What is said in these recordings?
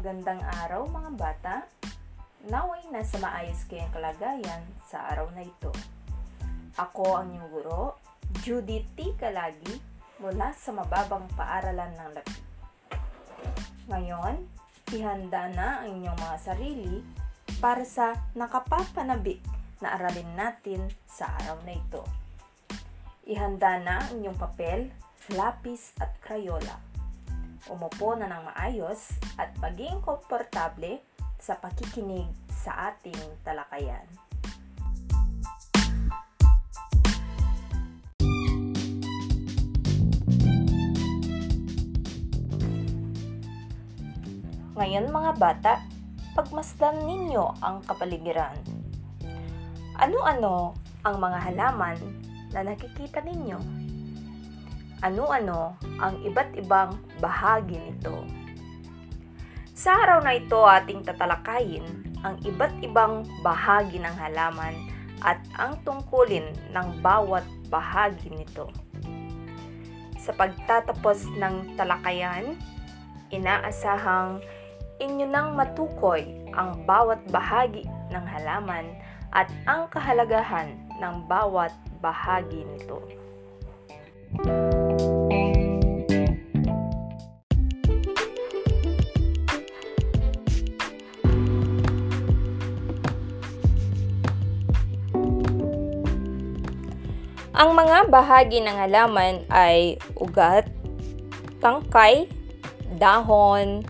Magandang araw mga bata. Naway nasa maayos kayong kalagayan sa araw na ito. Ako ang inyong guro, Judy T. Kalagi, mula sa Mababang Paaralan ng Lapi. Ngayon, ihanda na ang inyong mga sarili para sa nakapapanabik na aralin natin sa araw na ito. Ihanda na ang inyong papel, lapis at krayola umupo na ng maayos at maging komportable sa pakikinig sa ating talakayan. Ngayon mga bata, pagmasdan ninyo ang kapaligiran. Ano-ano ang mga halaman na nakikita ninyo? Ano-ano ang iba't ibang bahagi nito? Sa araw na ito ating tatalakayin ang iba't ibang bahagi ng halaman at ang tungkulin ng bawat bahagi nito. Sa pagtatapos ng talakayan, inaasahang inyo nang matukoy ang bawat bahagi ng halaman at ang kahalagahan ng bawat bahagi nito. Ang mga bahagi ng halaman ay ugat, tangkay, dahon,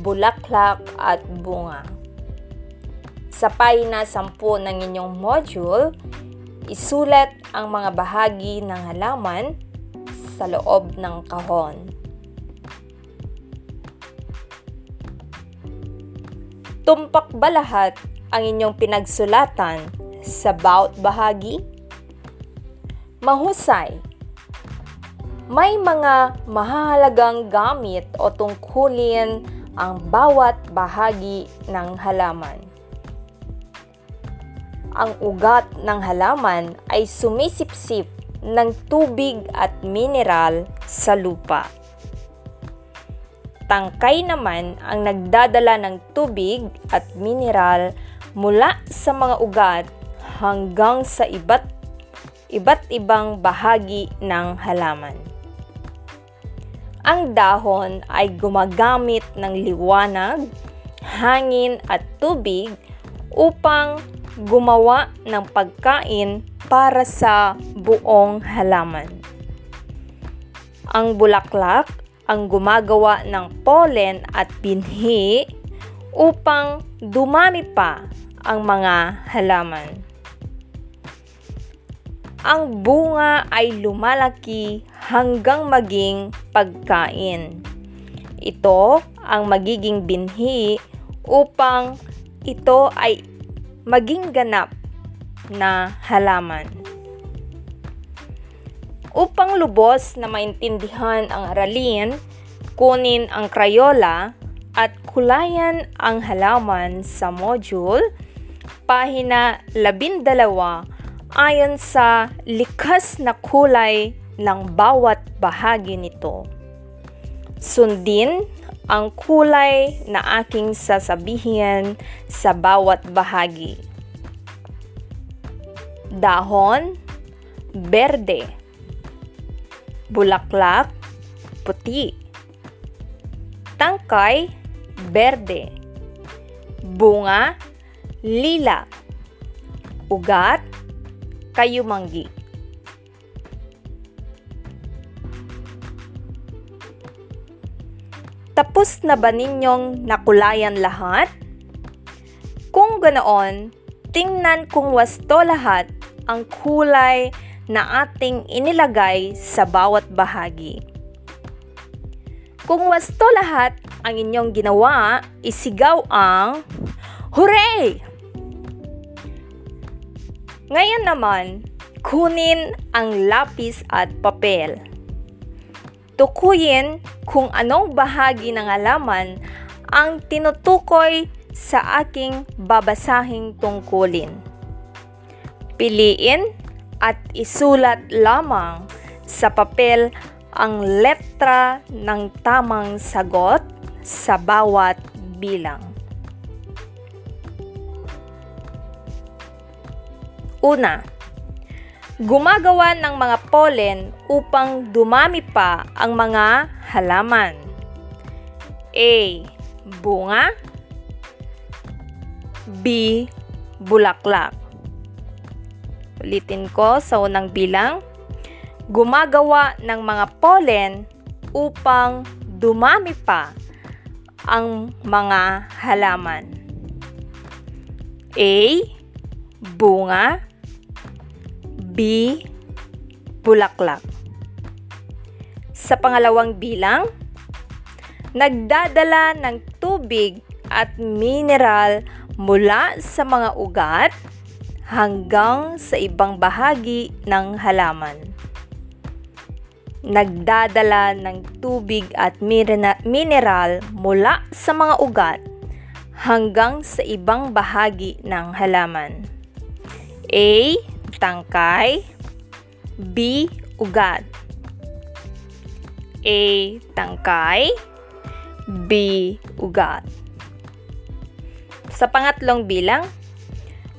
bulaklak at bunga. Sa pahina 10 ng inyong module, isulat ang mga bahagi ng halaman sa loob ng kahon. Tumpak ba lahat ang inyong pinagsulatan sa bawat bahagi? Mahusay. May mga mahalagang gamit o tungkulin ang bawat bahagi ng halaman. Ang ugat ng halaman ay sumisipsip ng tubig at mineral sa lupa. Tangkay naman ang nagdadala ng tubig at mineral mula sa mga ugat hanggang sa iba't iba't ibang bahagi ng halaman. Ang dahon ay gumagamit ng liwanag, hangin at tubig upang gumawa ng pagkain para sa buong halaman. Ang bulaklak ang gumagawa ng pollen at binhi upang dumami pa ang mga halaman. Ang bunga ay lumalaki hanggang maging pagkain. Ito ang magiging binhi upang ito ay maging ganap na halaman. Upang lubos na maintindihan ang aralin, kunin ang Crayola at kulayan ang halaman sa module, pahina 12 ayon sa likas na kulay ng bawat bahagi nito. Sundin ang kulay na aking sasabihin sa bawat bahagi. Dahon, berde. Bulaklak, puti. Tangkay, berde. Bunga, lila. Ugat, kayumanggi. Tapos na ba ninyong nakulayan lahat? Kung ganoon, tingnan kung wasto lahat ang kulay na ating inilagay sa bawat bahagi. Kung wasto lahat ang inyong ginawa, isigaw ang Hooray! Ngayon naman, kunin ang lapis at papel. Tukuyin kung anong bahagi ng halaman ang tinutukoy sa aking babasahing tungkulin. Piliin at isulat lamang sa papel ang letra ng tamang sagot sa bawat bilang. Una, gumagawa ng mga pollen upang dumami pa ang mga halaman. A. Bunga B. Bulaklak Ulitin ko sa unang bilang. Gumagawa ng mga pollen upang dumami pa ang mga halaman. A. Bunga B. Bulaklak Sa pangalawang bilang, nagdadala ng tubig at mineral mula sa mga ugat hanggang sa ibang bahagi ng halaman. Nagdadala ng tubig at mineral mula sa mga ugat hanggang sa ibang bahagi ng halaman. A. Tangkay B. Ugat A. Tangkay B. Ugat Sa pangatlong bilang,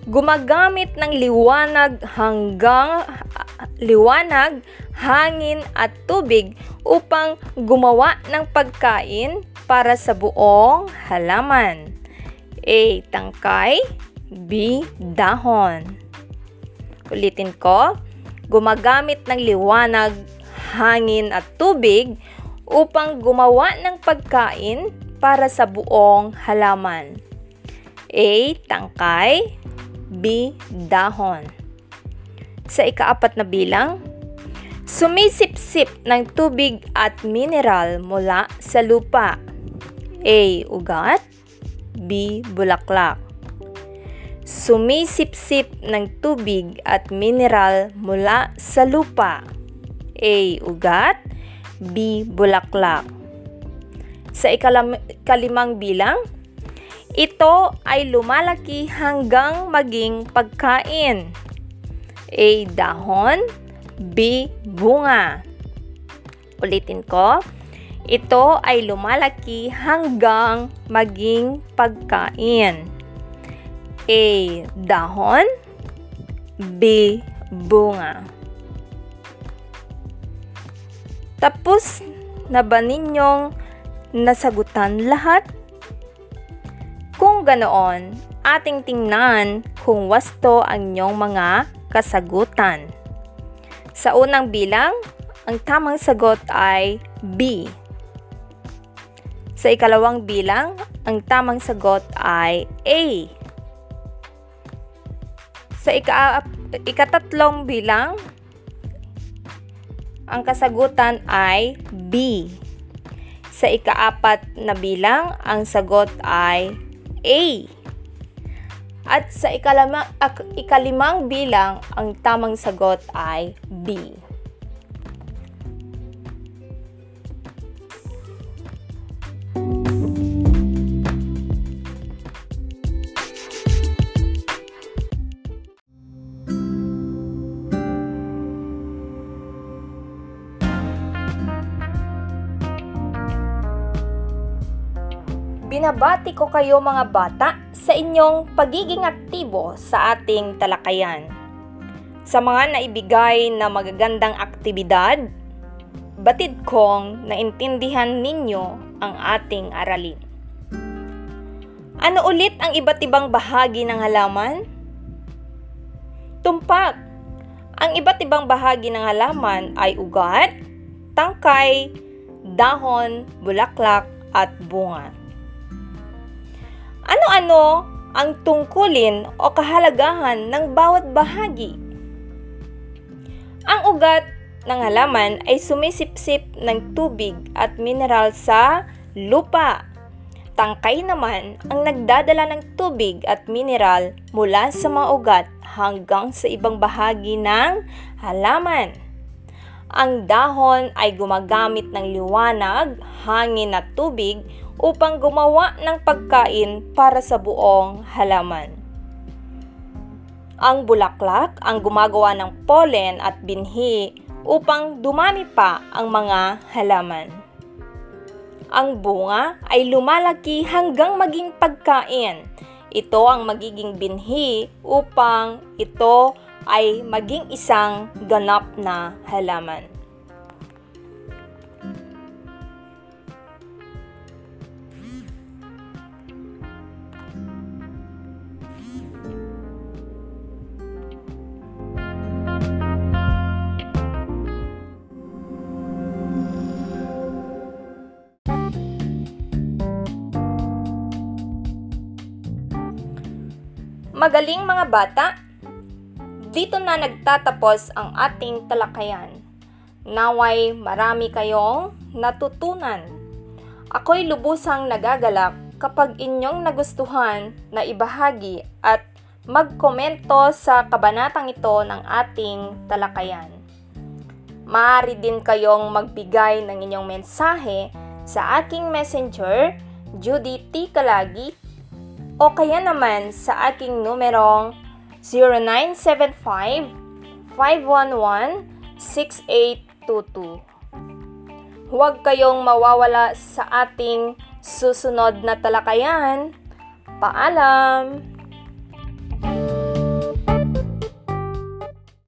gumagamit ng liwanag hanggang liwanag, hangin at tubig upang gumawa ng pagkain para sa buong halaman. A. Tangkay B. Dahon Ulitin ko, gumagamit ng liwanag, hangin at tubig upang gumawa ng pagkain para sa buong halaman. A. Tangkay B. Dahon. Sa ikaapat na bilang, sumisipsip ng tubig at mineral mula sa lupa. A. Ugat B. Bulaklak Sumisipsip ng tubig at mineral mula sa lupa. A. Ugat B. Bulaklak Sa ikalimang bilang, ito ay lumalaki hanggang maging pagkain. A. Dahon B. Bunga Ulitin ko. Ito ay lumalaki hanggang maging pagkain. A. Dahon B. Bunga Tapos na ba ninyong nasagutan lahat? Kung ganoon, ating tingnan kung wasto ang inyong mga kasagutan. Sa unang bilang, ang tamang sagot ay B. Sa ikalawang bilang, ang tamang sagot ay A. Sa ika ikatatlong bilang, ang kasagutan ay B. Sa ikaapat na bilang, ang sagot ay A. At sa ikalama, ikalimang bilang, ang tamang sagot ay B. Binabati ko kayo mga bata sa inyong pagiging aktibo sa ating talakayan. Sa mga naibigay na magagandang aktibidad, batid kong naintindihan ninyo ang ating aralin. Ano ulit ang iba't ibang bahagi ng halaman? Tumpak. Ang iba't ibang bahagi ng halaman ay ugat, tangkay, dahon, bulaklak, at bunga. Ano-ano ang tungkulin o kahalagahan ng bawat bahagi? Ang ugat ng halaman ay sumisipsip ng tubig at mineral sa lupa. Tangkay naman ang nagdadala ng tubig at mineral mula sa mga ugat hanggang sa ibang bahagi ng halaman. Ang dahon ay gumagamit ng liwanag, hangin at tubig upang gumawa ng pagkain para sa buong halaman. Ang bulaklak ang gumagawa ng pollen at binhi upang dumami pa ang mga halaman. Ang bunga ay lumalaki hanggang maging pagkain. Ito ang magiging binhi upang ito ay maging isang ganap na halaman. Magaling mga bata! Dito na nagtatapos ang ating talakayan. Naway marami kayong natutunan. Ako'y lubusang nagagalak kapag inyong nagustuhan na ibahagi at magkomento sa kabanatang ito ng ating talakayan. Maaari din kayong magbigay ng inyong mensahe sa aking messenger, Judy T. Kalagi, o kaya naman sa aking numerong 0975-511-6822. Huwag kayong mawawala sa ating susunod na talakayan. Paalam!